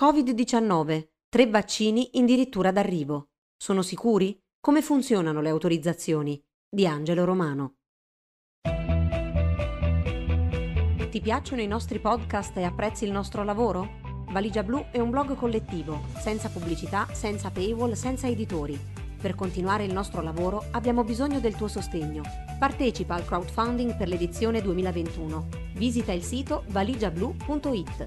Covid-19. Tre vaccini addirittura d'arrivo. Sono sicuri? Come funzionano le autorizzazioni? Di Angelo Romano. Ti piacciono i nostri podcast e apprezzi il nostro lavoro? Valigia Blu è un blog collettivo, senza pubblicità, senza paywall, senza editori. Per continuare il nostro lavoro abbiamo bisogno del tuo sostegno. Partecipa al crowdfunding per l'edizione 2021. Visita il sito valigiablu.it.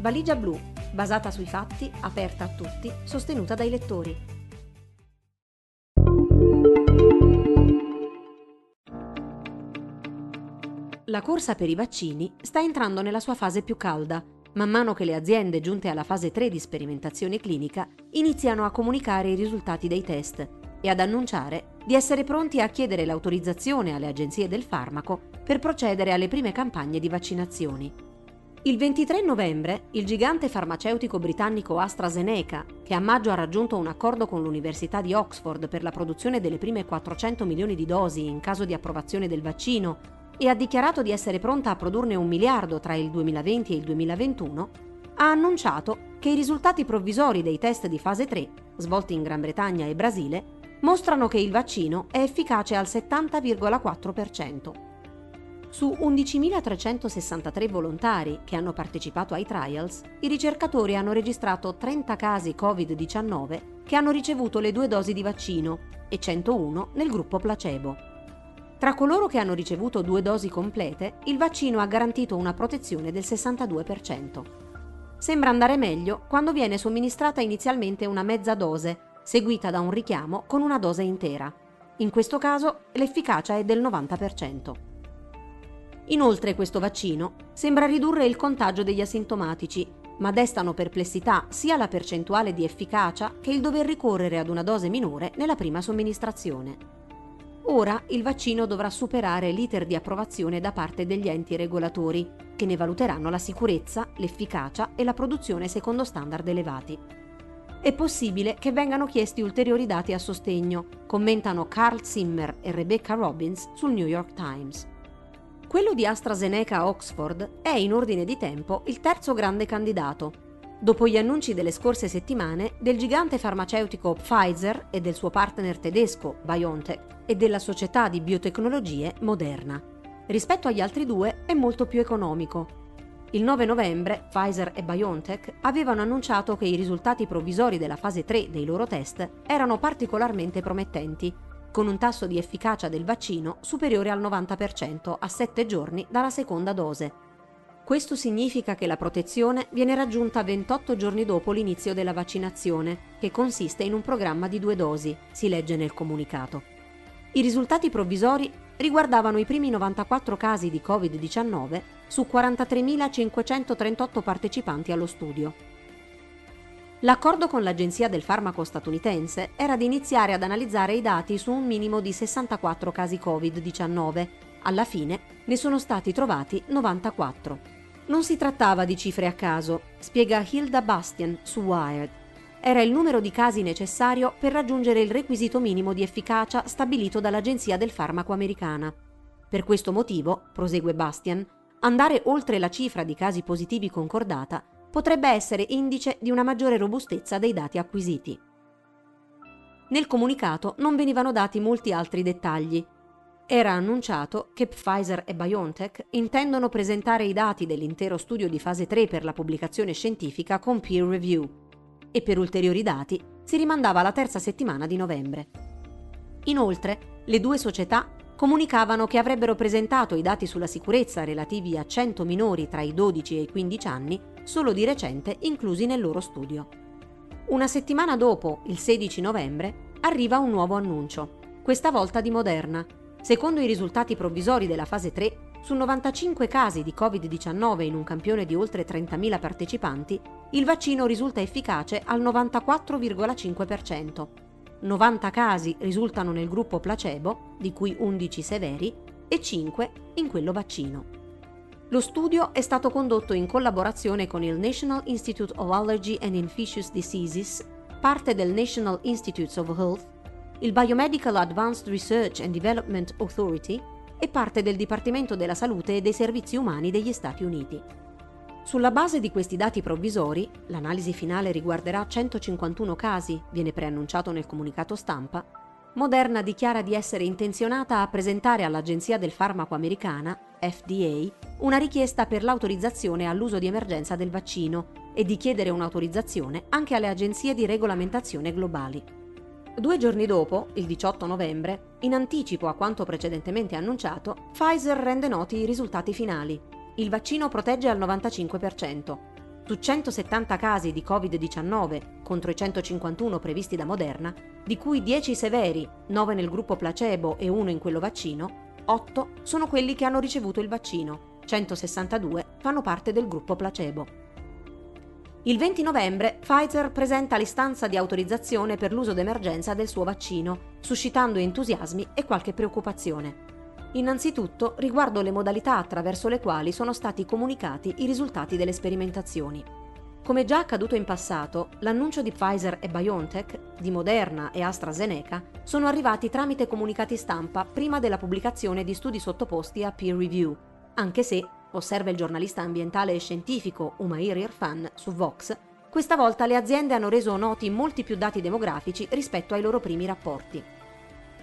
Valigia Blu basata sui fatti, aperta a tutti, sostenuta dai lettori. La corsa per i vaccini sta entrando nella sua fase più calda, man mano che le aziende giunte alla fase 3 di sperimentazione clinica iniziano a comunicare i risultati dei test e ad annunciare di essere pronti a chiedere l'autorizzazione alle agenzie del farmaco per procedere alle prime campagne di vaccinazioni. Il 23 novembre il gigante farmaceutico britannico AstraZeneca, che a maggio ha raggiunto un accordo con l'Università di Oxford per la produzione delle prime 400 milioni di dosi in caso di approvazione del vaccino e ha dichiarato di essere pronta a produrne un miliardo tra il 2020 e il 2021, ha annunciato che i risultati provvisori dei test di fase 3, svolti in Gran Bretagna e Brasile, mostrano che il vaccino è efficace al 70,4%. Su 11.363 volontari che hanno partecipato ai trials, i ricercatori hanno registrato 30 casi Covid-19 che hanno ricevuto le due dosi di vaccino e 101 nel gruppo placebo. Tra coloro che hanno ricevuto due dosi complete, il vaccino ha garantito una protezione del 62%. Sembra andare meglio quando viene somministrata inizialmente una mezza dose, seguita da un richiamo con una dose intera. In questo caso l'efficacia è del 90%. Inoltre questo vaccino sembra ridurre il contagio degli asintomatici, ma destano perplessità sia la percentuale di efficacia che il dover ricorrere ad una dose minore nella prima somministrazione. Ora il vaccino dovrà superare l'iter di approvazione da parte degli enti regolatori, che ne valuteranno la sicurezza, l'efficacia e la produzione secondo standard elevati. È possibile che vengano chiesti ulteriori dati a sostegno, commentano Carl Zimmer e Rebecca Robbins sul New York Times. Quello di AstraZeneca Oxford è in ordine di tempo il terzo grande candidato, dopo gli annunci delle scorse settimane del gigante farmaceutico Pfizer e del suo partner tedesco BioNTech e della società di biotecnologie Moderna. Rispetto agli altri due è molto più economico. Il 9 novembre Pfizer e BioNTech avevano annunciato che i risultati provvisori della fase 3 dei loro test erano particolarmente promettenti con un tasso di efficacia del vaccino superiore al 90% a 7 giorni dalla seconda dose. Questo significa che la protezione viene raggiunta 28 giorni dopo l'inizio della vaccinazione, che consiste in un programma di due dosi, si legge nel comunicato. I risultati provvisori riguardavano i primi 94 casi di Covid-19 su 43.538 partecipanti allo studio. L'accordo con l'Agenzia del farmaco statunitense era di iniziare ad analizzare i dati su un minimo di 64 casi Covid-19. Alla fine ne sono stati trovati 94. Non si trattava di cifre a caso, spiega Hilda Bastian su Wired. Era il numero di casi necessario per raggiungere il requisito minimo di efficacia stabilito dall'Agenzia del farmaco americana. Per questo motivo, prosegue Bastian, andare oltre la cifra di casi positivi concordata potrebbe essere indice di una maggiore robustezza dei dati acquisiti. Nel comunicato non venivano dati molti altri dettagli. Era annunciato che Pfizer e BioNTech intendono presentare i dati dell'intero studio di fase 3 per la pubblicazione scientifica con peer review e per ulteriori dati si rimandava alla terza settimana di novembre. Inoltre, le due società comunicavano che avrebbero presentato i dati sulla sicurezza relativi a 100 minori tra i 12 e i 15 anni solo di recente inclusi nel loro studio. Una settimana dopo, il 16 novembre, arriva un nuovo annuncio, questa volta di Moderna. Secondo i risultati provvisori della fase 3, su 95 casi di Covid-19 in un campione di oltre 30.000 partecipanti, il vaccino risulta efficace al 94,5%. 90 casi risultano nel gruppo placebo, di cui 11 severi, e 5 in quello vaccino. Lo studio è stato condotto in collaborazione con il National Institute of Allergy and Infectious Diseases, parte del National Institutes of Health, il Biomedical Advanced Research and Development Authority e parte del Dipartimento della Salute e dei Servizi Umani degli Stati Uniti. Sulla base di questi dati provvisori, l'analisi finale riguarderà 151 casi, viene preannunciato nel comunicato stampa, Moderna dichiara di essere intenzionata a presentare all'Agenzia del Farmaco Americana, FDA, una richiesta per l'autorizzazione all'uso di emergenza del vaccino e di chiedere un'autorizzazione anche alle agenzie di regolamentazione globali. Due giorni dopo, il 18 novembre, in anticipo a quanto precedentemente annunciato, Pfizer rende noti i risultati finali. Il vaccino protegge al 95%. Su 170 casi di Covid-19 contro i 151 previsti da Moderna, di cui 10 severi, 9 nel gruppo placebo e 1 in quello vaccino, 8 sono quelli che hanno ricevuto il vaccino, 162 fanno parte del gruppo placebo. Il 20 novembre Pfizer presenta l'istanza di autorizzazione per l'uso d'emergenza del suo vaccino, suscitando entusiasmi e qualche preoccupazione. Innanzitutto riguardo le modalità attraverso le quali sono stati comunicati i risultati delle sperimentazioni. Come già accaduto in passato, l'annuncio di Pfizer e BioNTech, di Moderna e AstraZeneca sono arrivati tramite comunicati stampa prima della pubblicazione di studi sottoposti a peer review, anche se osserva il giornalista ambientale e scientifico Umair Irfan su Vox, questa volta le aziende hanno reso noti molti più dati demografici rispetto ai loro primi rapporti.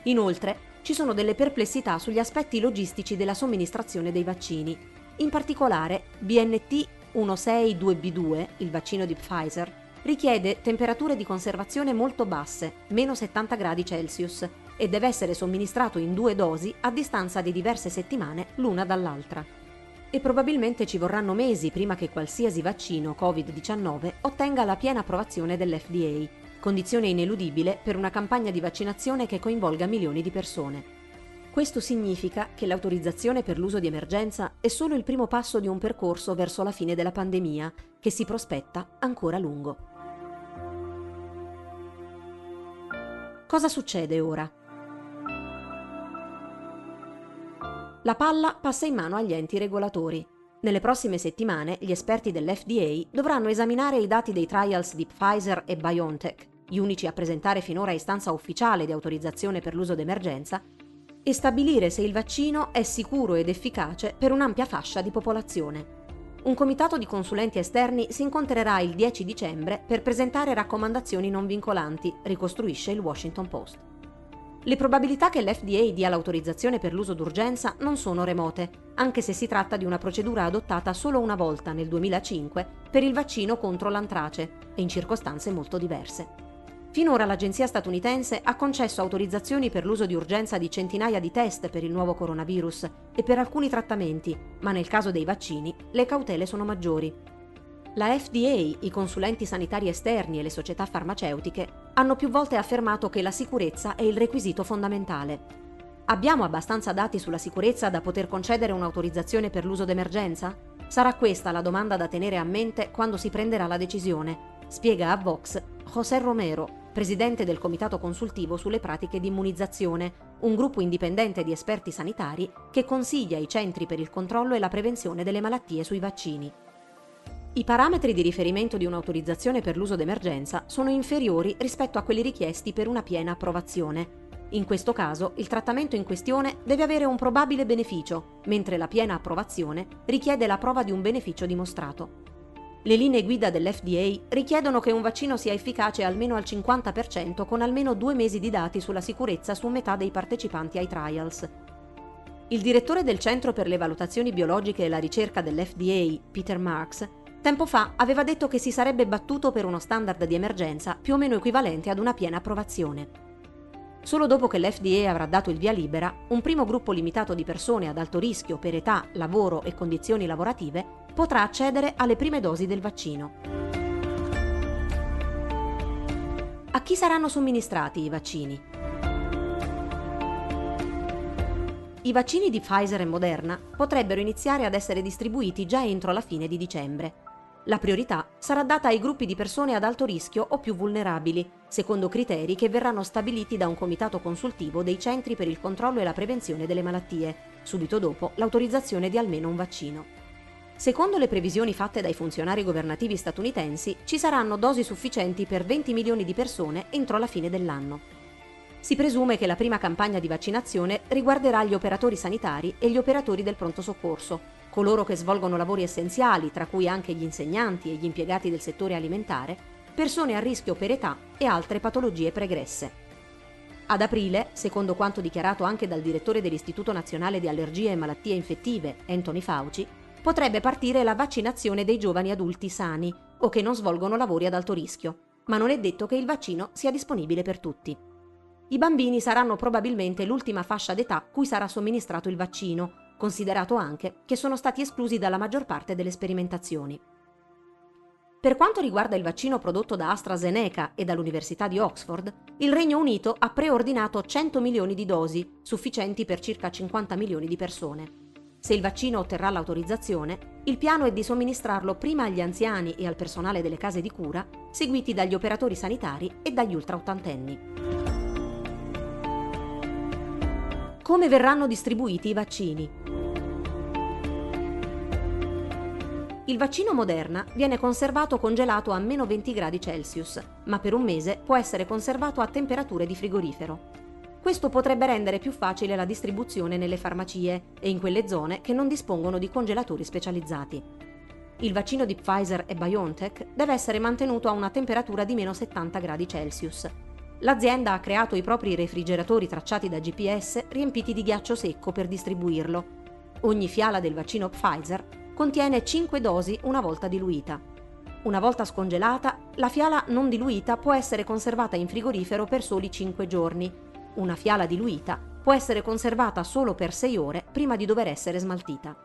Inoltre, ci sono delle perplessità sugli aspetti logistici della somministrazione dei vaccini. In particolare, BNT 162B2, il vaccino di Pfizer, richiede temperature di conservazione molto basse, meno 70 gradi Celsius, e deve essere somministrato in due dosi a distanza di diverse settimane l'una dall'altra e probabilmente ci vorranno mesi prima che qualsiasi vaccino Covid-19 ottenga la piena approvazione dell'FDA, condizione ineludibile per una campagna di vaccinazione che coinvolga milioni di persone. Questo significa che l'autorizzazione per l'uso di emergenza è solo il primo passo di un percorso verso la fine della pandemia, che si prospetta ancora lungo. Cosa succede ora? la palla passa in mano agli enti regolatori. Nelle prossime settimane gli esperti dell'FDA dovranno esaminare i dati dei trials di Pfizer e BioNTech, gli unici a presentare finora istanza ufficiale di autorizzazione per l'uso d'emergenza, e stabilire se il vaccino è sicuro ed efficace per un'ampia fascia di popolazione. Un comitato di consulenti esterni si incontrerà il 10 dicembre per presentare raccomandazioni non vincolanti, ricostruisce il Washington Post. Le probabilità che l'FDA dia l'autorizzazione per l'uso d'urgenza non sono remote, anche se si tratta di una procedura adottata solo una volta nel 2005 per il vaccino contro l'antrace e in circostanze molto diverse. Finora l'agenzia statunitense ha concesso autorizzazioni per l'uso di urgenza di centinaia di test per il nuovo coronavirus e per alcuni trattamenti, ma nel caso dei vaccini le cautele sono maggiori. La FDA, i consulenti sanitari esterni e le società farmaceutiche hanno più volte affermato che la sicurezza è il requisito fondamentale. Abbiamo abbastanza dati sulla sicurezza da poter concedere un'autorizzazione per l'uso d'emergenza? Sarà questa la domanda da tenere a mente quando si prenderà la decisione, spiega a Vox José Romero, presidente del Comitato Consultivo sulle pratiche di immunizzazione, un gruppo indipendente di esperti sanitari che consiglia i centri per il controllo e la prevenzione delle malattie sui vaccini. I parametri di riferimento di un'autorizzazione per l'uso d'emergenza sono inferiori rispetto a quelli richiesti per una piena approvazione. In questo caso il trattamento in questione deve avere un probabile beneficio, mentre la piena approvazione richiede la prova di un beneficio dimostrato. Le linee guida dell'FDA richiedono che un vaccino sia efficace almeno al 50% con almeno due mesi di dati sulla sicurezza su metà dei partecipanti ai trials. Il direttore del Centro per le valutazioni biologiche e la ricerca dell'FDA, Peter Marks, Tempo fa aveva detto che si sarebbe battuto per uno standard di emergenza più o meno equivalente ad una piena approvazione. Solo dopo che l'FDA avrà dato il via libera, un primo gruppo limitato di persone ad alto rischio per età, lavoro e condizioni lavorative potrà accedere alle prime dosi del vaccino. A chi saranno somministrati i vaccini? I vaccini di Pfizer e Moderna potrebbero iniziare ad essere distribuiti già entro la fine di dicembre. La priorità sarà data ai gruppi di persone ad alto rischio o più vulnerabili, secondo criteri che verranno stabiliti da un comitato consultivo dei centri per il controllo e la prevenzione delle malattie, subito dopo l'autorizzazione di almeno un vaccino. Secondo le previsioni fatte dai funzionari governativi statunitensi, ci saranno dosi sufficienti per 20 milioni di persone entro la fine dell'anno. Si presume che la prima campagna di vaccinazione riguarderà gli operatori sanitari e gli operatori del pronto soccorso, coloro che svolgono lavori essenziali, tra cui anche gli insegnanti e gli impiegati del settore alimentare, persone a rischio per età e altre patologie pregresse. Ad aprile, secondo quanto dichiarato anche dal direttore dell'Istituto Nazionale di Allergie e Malattie Infettive, Anthony Fauci, potrebbe partire la vaccinazione dei giovani adulti sani o che non svolgono lavori ad alto rischio, ma non è detto che il vaccino sia disponibile per tutti. I bambini saranno probabilmente l'ultima fascia d'età cui sarà somministrato il vaccino, considerato anche che sono stati esclusi dalla maggior parte delle sperimentazioni. Per quanto riguarda il vaccino prodotto da AstraZeneca e dall'Università di Oxford, il Regno Unito ha preordinato 100 milioni di dosi, sufficienti per circa 50 milioni di persone. Se il vaccino otterrà l'autorizzazione, il piano è di somministrarlo prima agli anziani e al personale delle case di cura, seguiti dagli operatori sanitari e dagli ultraottantenni. Come verranno distribuiti i vaccini? Il vaccino Moderna viene conservato congelato a meno 20 gradi Celsius, ma per un mese può essere conservato a temperature di frigorifero. Questo potrebbe rendere più facile la distribuzione nelle farmacie e in quelle zone che non dispongono di congelatori specializzati. Il vaccino di Pfizer e BioNTech deve essere mantenuto a una temperatura di meno 70 gradi Celsius. L'azienda ha creato i propri refrigeratori tracciati da GPS riempiti di ghiaccio secco per distribuirlo. Ogni fiala del vaccino Pfizer contiene 5 dosi una volta diluita. Una volta scongelata, la fiala non diluita può essere conservata in frigorifero per soli 5 giorni. Una fiala diluita può essere conservata solo per 6 ore prima di dover essere smaltita.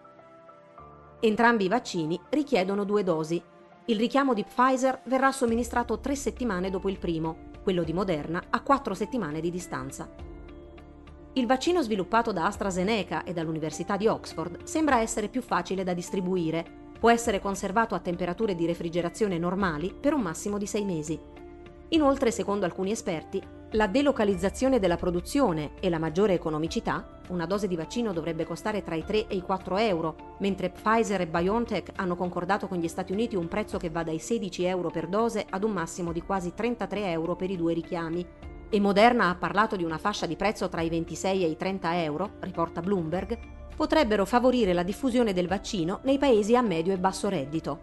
Entrambi i vaccini richiedono due dosi. Il richiamo di Pfizer verrà somministrato 3 settimane dopo il primo, quello di Moderna a 4 settimane di distanza. Il vaccino sviluppato da AstraZeneca e dall'Università di Oxford sembra essere più facile da distribuire. Può essere conservato a temperature di refrigerazione normali per un massimo di sei mesi. Inoltre, secondo alcuni esperti, la delocalizzazione della produzione e la maggiore economicità, una dose di vaccino dovrebbe costare tra i 3 e i 4 euro, mentre Pfizer e BioNTech hanno concordato con gli Stati Uniti un prezzo che va dai 16 euro per dose ad un massimo di quasi 33 euro per i due richiami, e Moderna ha parlato di una fascia di prezzo tra i 26 e i 30 euro, riporta Bloomberg, potrebbero favorire la diffusione del vaccino nei paesi a medio e basso reddito.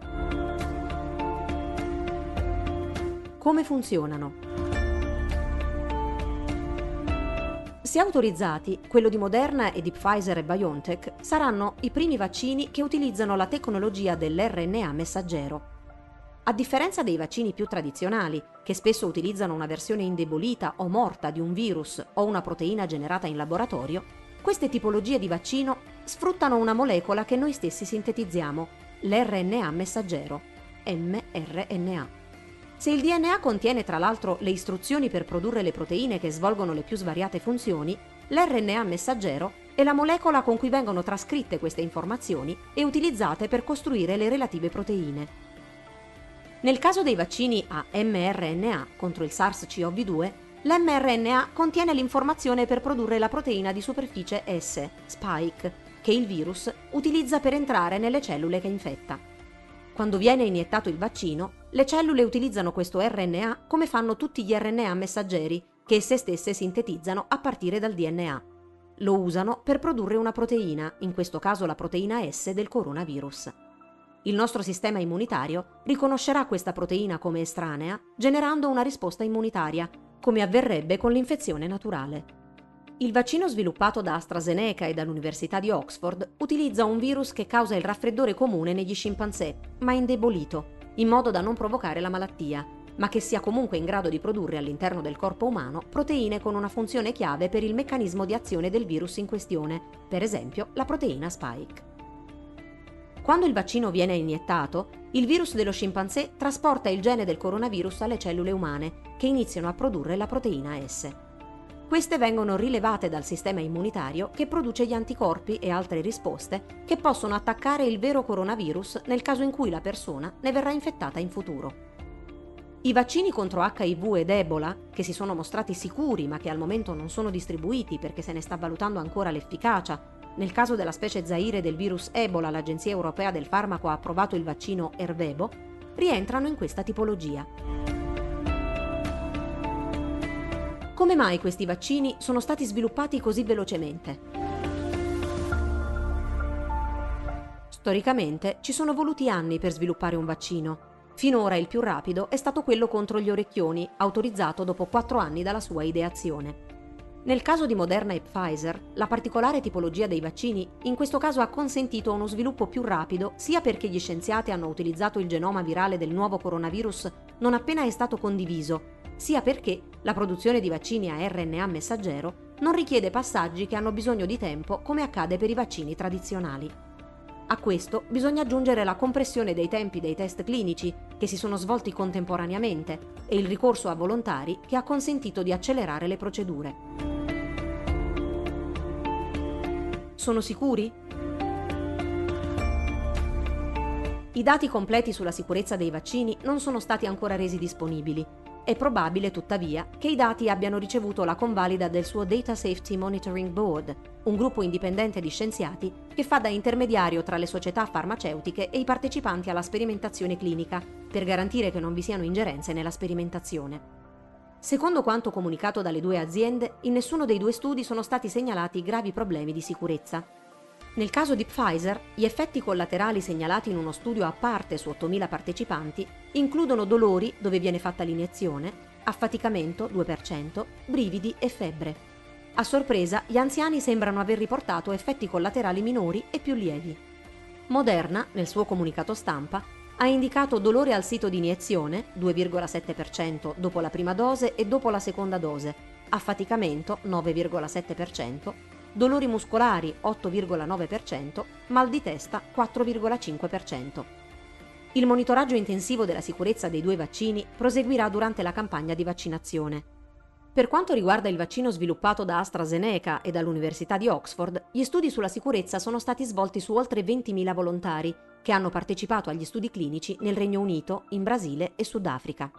Come funzionano? Se autorizzati, quello di Moderna e di Pfizer e BioNTech saranno i primi vaccini che utilizzano la tecnologia dell'RNA messaggero a differenza dei vaccini più tradizionali, che spesso utilizzano una versione indebolita o morta di un virus o una proteina generata in laboratorio, queste tipologie di vaccino sfruttano una molecola che noi stessi sintetizziamo, l'RNA messaggero, mRNA. Se il DNA contiene tra l'altro le istruzioni per produrre le proteine che svolgono le più svariate funzioni, l'RNA messaggero è la molecola con cui vengono trascritte queste informazioni e utilizzate per costruire le relative proteine. Nel caso dei vaccini a mRNA contro il SARS-CoV-2, l'mRNA contiene l'informazione per produrre la proteina di superficie S, spike, che il virus utilizza per entrare nelle cellule che infetta. Quando viene iniettato il vaccino, le cellule utilizzano questo RNA come fanno tutti gli RNA messaggeri, che esse stesse sintetizzano a partire dal DNA. Lo usano per produrre una proteina, in questo caso la proteina S del coronavirus. Il nostro sistema immunitario riconoscerà questa proteina come estranea, generando una risposta immunitaria, come avverrebbe con l'infezione naturale. Il vaccino sviluppato da AstraZeneca e dall'Università di Oxford utilizza un virus che causa il raffreddore comune negli scimpanzé, ma indebolito, in modo da non provocare la malattia, ma che sia comunque in grado di produrre all'interno del corpo umano proteine con una funzione chiave per il meccanismo di azione del virus in questione, per esempio la proteina spike. Quando il vaccino viene iniettato, il virus dello scimpanzé trasporta il gene del coronavirus alle cellule umane, che iniziano a produrre la proteina S. Queste vengono rilevate dal sistema immunitario che produce gli anticorpi e altre risposte che possono attaccare il vero coronavirus nel caso in cui la persona ne verrà infettata in futuro. I vaccini contro HIV ed Ebola, che si sono mostrati sicuri ma che al momento non sono distribuiti perché se ne sta valutando ancora l'efficacia nel caso della specie Zaire del virus Ebola, l'Agenzia Europea del Farmaco ha approvato il vaccino Ervebo, rientrano in questa tipologia. Come mai questi vaccini sono stati sviluppati così velocemente? Storicamente ci sono voluti anni per sviluppare un vaccino. Finora il più rapido è stato quello contro gli orecchioni, autorizzato dopo quattro anni dalla sua ideazione. Nel caso di Moderna e Pfizer, la particolare tipologia dei vaccini in questo caso ha consentito uno sviluppo più rapido sia perché gli scienziati hanno utilizzato il genoma virale del nuovo coronavirus non appena è stato condiviso, sia perché la produzione di vaccini a RNA messaggero non richiede passaggi che hanno bisogno di tempo come accade per i vaccini tradizionali. A questo bisogna aggiungere la compressione dei tempi dei test clinici, che si sono svolti contemporaneamente, e il ricorso a volontari che ha consentito di accelerare le procedure. Sono sicuri? I dati completi sulla sicurezza dei vaccini non sono stati ancora resi disponibili è probabile, tuttavia, che i dati abbiano ricevuto la convalida del suo Data Safety Monitoring Board, un gruppo indipendente di scienziati che fa da intermediario tra le società farmaceutiche e i partecipanti alla sperimentazione clinica, per garantire che non vi siano ingerenze nella sperimentazione. Secondo quanto comunicato dalle due aziende, in nessuno dei due studi sono stati segnalati gravi problemi di sicurezza. Nel caso di Pfizer, gli effetti collaterali segnalati in uno studio a parte su 8.000 partecipanti includono dolori dove viene fatta l'iniezione, affaticamento 2%, brividi e febbre. A sorpresa, gli anziani sembrano aver riportato effetti collaterali minori e più lievi. Moderna, nel suo comunicato stampa, ha indicato dolore al sito di iniezione 2,7% dopo la prima dose e dopo la seconda dose, affaticamento 9,7%, dolori muscolari 8,9%, mal di testa 4,5%. Il monitoraggio intensivo della sicurezza dei due vaccini proseguirà durante la campagna di vaccinazione. Per quanto riguarda il vaccino sviluppato da AstraZeneca e dall'Università di Oxford, gli studi sulla sicurezza sono stati svolti su oltre 20.000 volontari che hanno partecipato agli studi clinici nel Regno Unito, in Brasile e Sudafrica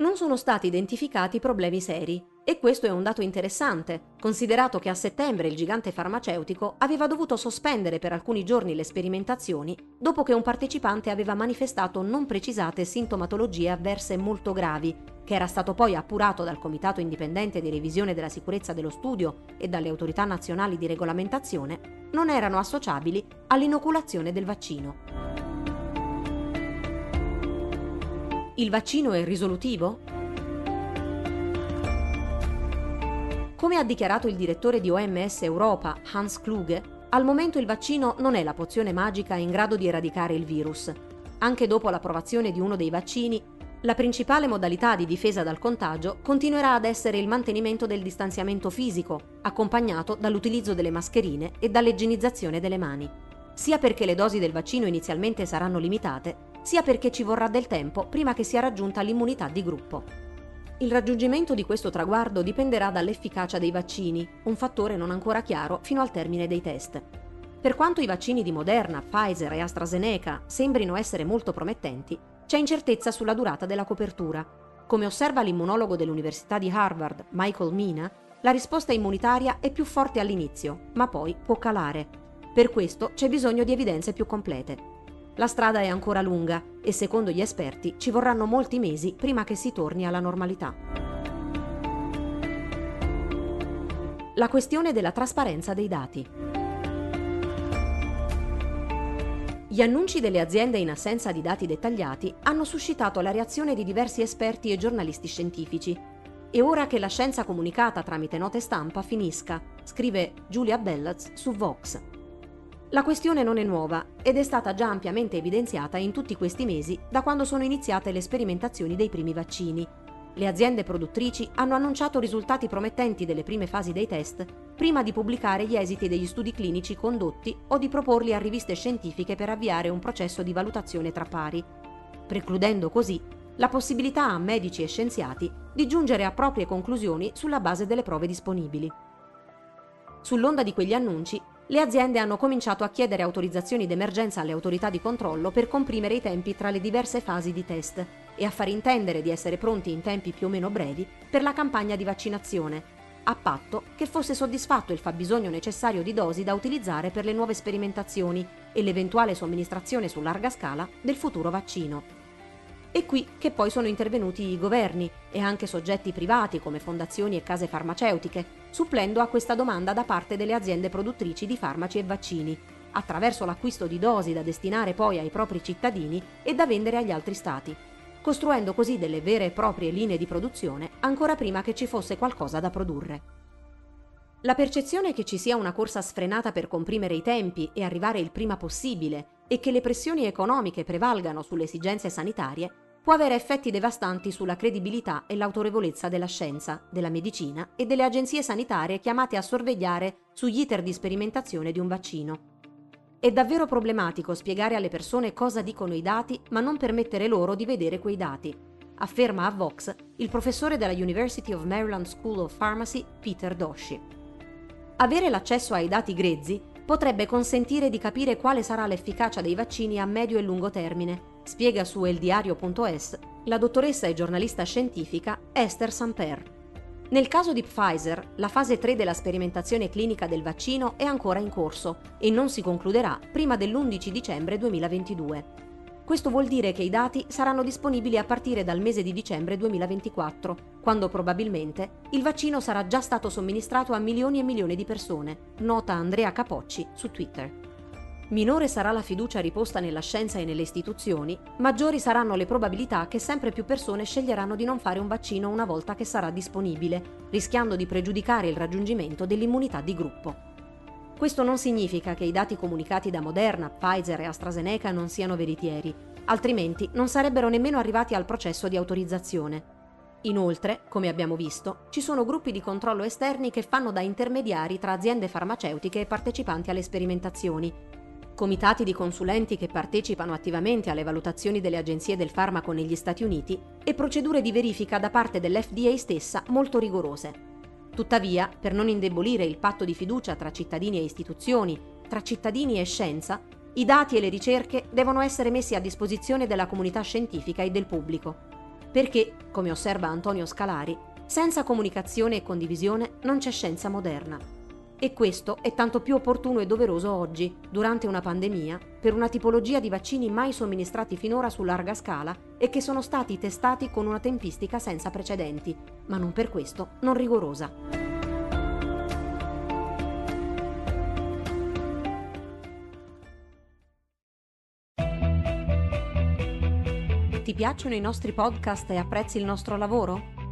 non sono stati identificati problemi seri e questo è un dato interessante, considerato che a settembre il gigante farmaceutico aveva dovuto sospendere per alcuni giorni le sperimentazioni dopo che un partecipante aveva manifestato non precisate sintomatologie avverse molto gravi, che era stato poi appurato dal Comitato Indipendente di Revisione della Sicurezza dello Studio e dalle autorità nazionali di regolamentazione, non erano associabili all'inoculazione del vaccino. Il vaccino è risolutivo? Come ha dichiarato il direttore di OMS Europa, Hans Kluge, al momento il vaccino non è la pozione magica in grado di eradicare il virus. Anche dopo l'approvazione di uno dei vaccini, la principale modalità di difesa dal contagio continuerà ad essere il mantenimento del distanziamento fisico, accompagnato dall'utilizzo delle mascherine e dall'igienizzazione delle mani. Sia perché le dosi del vaccino inizialmente saranno limitate, sia perché ci vorrà del tempo prima che sia raggiunta l'immunità di gruppo. Il raggiungimento di questo traguardo dipenderà dall'efficacia dei vaccini, un fattore non ancora chiaro fino al termine dei test. Per quanto i vaccini di Moderna, Pfizer e AstraZeneca sembrino essere molto promettenti, c'è incertezza sulla durata della copertura. Come osserva l'immunologo dell'Università di Harvard, Michael Mina, la risposta immunitaria è più forte all'inizio, ma poi può calare. Per questo c'è bisogno di evidenze più complete. La strada è ancora lunga e secondo gli esperti ci vorranno molti mesi prima che si torni alla normalità. La questione della trasparenza dei dati. Gli annunci delle aziende in assenza di dati dettagliati hanno suscitato la reazione di diversi esperti e giornalisti scientifici. È ora che la scienza comunicata tramite note stampa finisca, scrive Giulia Bellaz su Vox. La questione non è nuova ed è stata già ampiamente evidenziata in tutti questi mesi da quando sono iniziate le sperimentazioni dei primi vaccini. Le aziende produttrici hanno annunciato risultati promettenti delle prime fasi dei test prima di pubblicare gli esiti degli studi clinici condotti o di proporli a riviste scientifiche per avviare un processo di valutazione tra pari, precludendo così la possibilità a medici e scienziati di giungere a proprie conclusioni sulla base delle prove disponibili. Sull'onda di quegli annunci, le aziende hanno cominciato a chiedere autorizzazioni d'emergenza alle autorità di controllo per comprimere i tempi tra le diverse fasi di test e a far intendere di essere pronti in tempi più o meno brevi per la campagna di vaccinazione, a patto che fosse soddisfatto il fabbisogno necessario di dosi da utilizzare per le nuove sperimentazioni e l'eventuale somministrazione su larga scala del futuro vaccino. È qui che poi sono intervenuti i governi e anche soggetti privati come fondazioni e case farmaceutiche, supplendo a questa domanda da parte delle aziende produttrici di farmaci e vaccini, attraverso l'acquisto di dosi da destinare poi ai propri cittadini e da vendere agli altri stati, costruendo così delle vere e proprie linee di produzione ancora prima che ci fosse qualcosa da produrre. La percezione che ci sia una corsa sfrenata per comprimere i tempi e arrivare il prima possibile e che le pressioni economiche prevalgano sulle esigenze sanitarie può avere effetti devastanti sulla credibilità e l'autorevolezza della scienza, della medicina e delle agenzie sanitarie chiamate a sorvegliare sugli iter di sperimentazione di un vaccino. È davvero problematico spiegare alle persone cosa dicono i dati, ma non permettere loro di vedere quei dati, afferma a Vox il professore della University of Maryland School of Pharmacy Peter Doshi. Avere l'accesso ai dati grezzi potrebbe consentire di capire quale sarà l'efficacia dei vaccini a medio e lungo termine, spiega su eldiario.es la dottoressa e giornalista scientifica Esther Samper. Nel caso di Pfizer, la fase 3 della sperimentazione clinica del vaccino è ancora in corso e non si concluderà prima dell'11 dicembre 2022. Questo vuol dire che i dati saranno disponibili a partire dal mese di dicembre 2024, quando probabilmente il vaccino sarà già stato somministrato a milioni e milioni di persone, nota Andrea Capocci su Twitter. Minore sarà la fiducia riposta nella scienza e nelle istituzioni, maggiori saranno le probabilità che sempre più persone sceglieranno di non fare un vaccino una volta che sarà disponibile, rischiando di pregiudicare il raggiungimento dell'immunità di gruppo. Questo non significa che i dati comunicati da Moderna, Pfizer e AstraZeneca non siano veritieri, altrimenti non sarebbero nemmeno arrivati al processo di autorizzazione. Inoltre, come abbiamo visto, ci sono gruppi di controllo esterni che fanno da intermediari tra aziende farmaceutiche e partecipanti alle sperimentazioni, comitati di consulenti che partecipano attivamente alle valutazioni delle agenzie del farmaco negli Stati Uniti e procedure di verifica da parte dell'FDA stessa molto rigorose. Tuttavia, per non indebolire il patto di fiducia tra cittadini e istituzioni, tra cittadini e scienza, i dati e le ricerche devono essere messi a disposizione della comunità scientifica e del pubblico. Perché, come osserva Antonio Scalari, senza comunicazione e condivisione non c'è scienza moderna. E questo è tanto più opportuno e doveroso oggi, durante una pandemia, per una tipologia di vaccini mai somministrati finora su larga scala e che sono stati testati con una tempistica senza precedenti, ma non per questo non rigorosa. Ti piacciono i nostri podcast e apprezzi il nostro lavoro?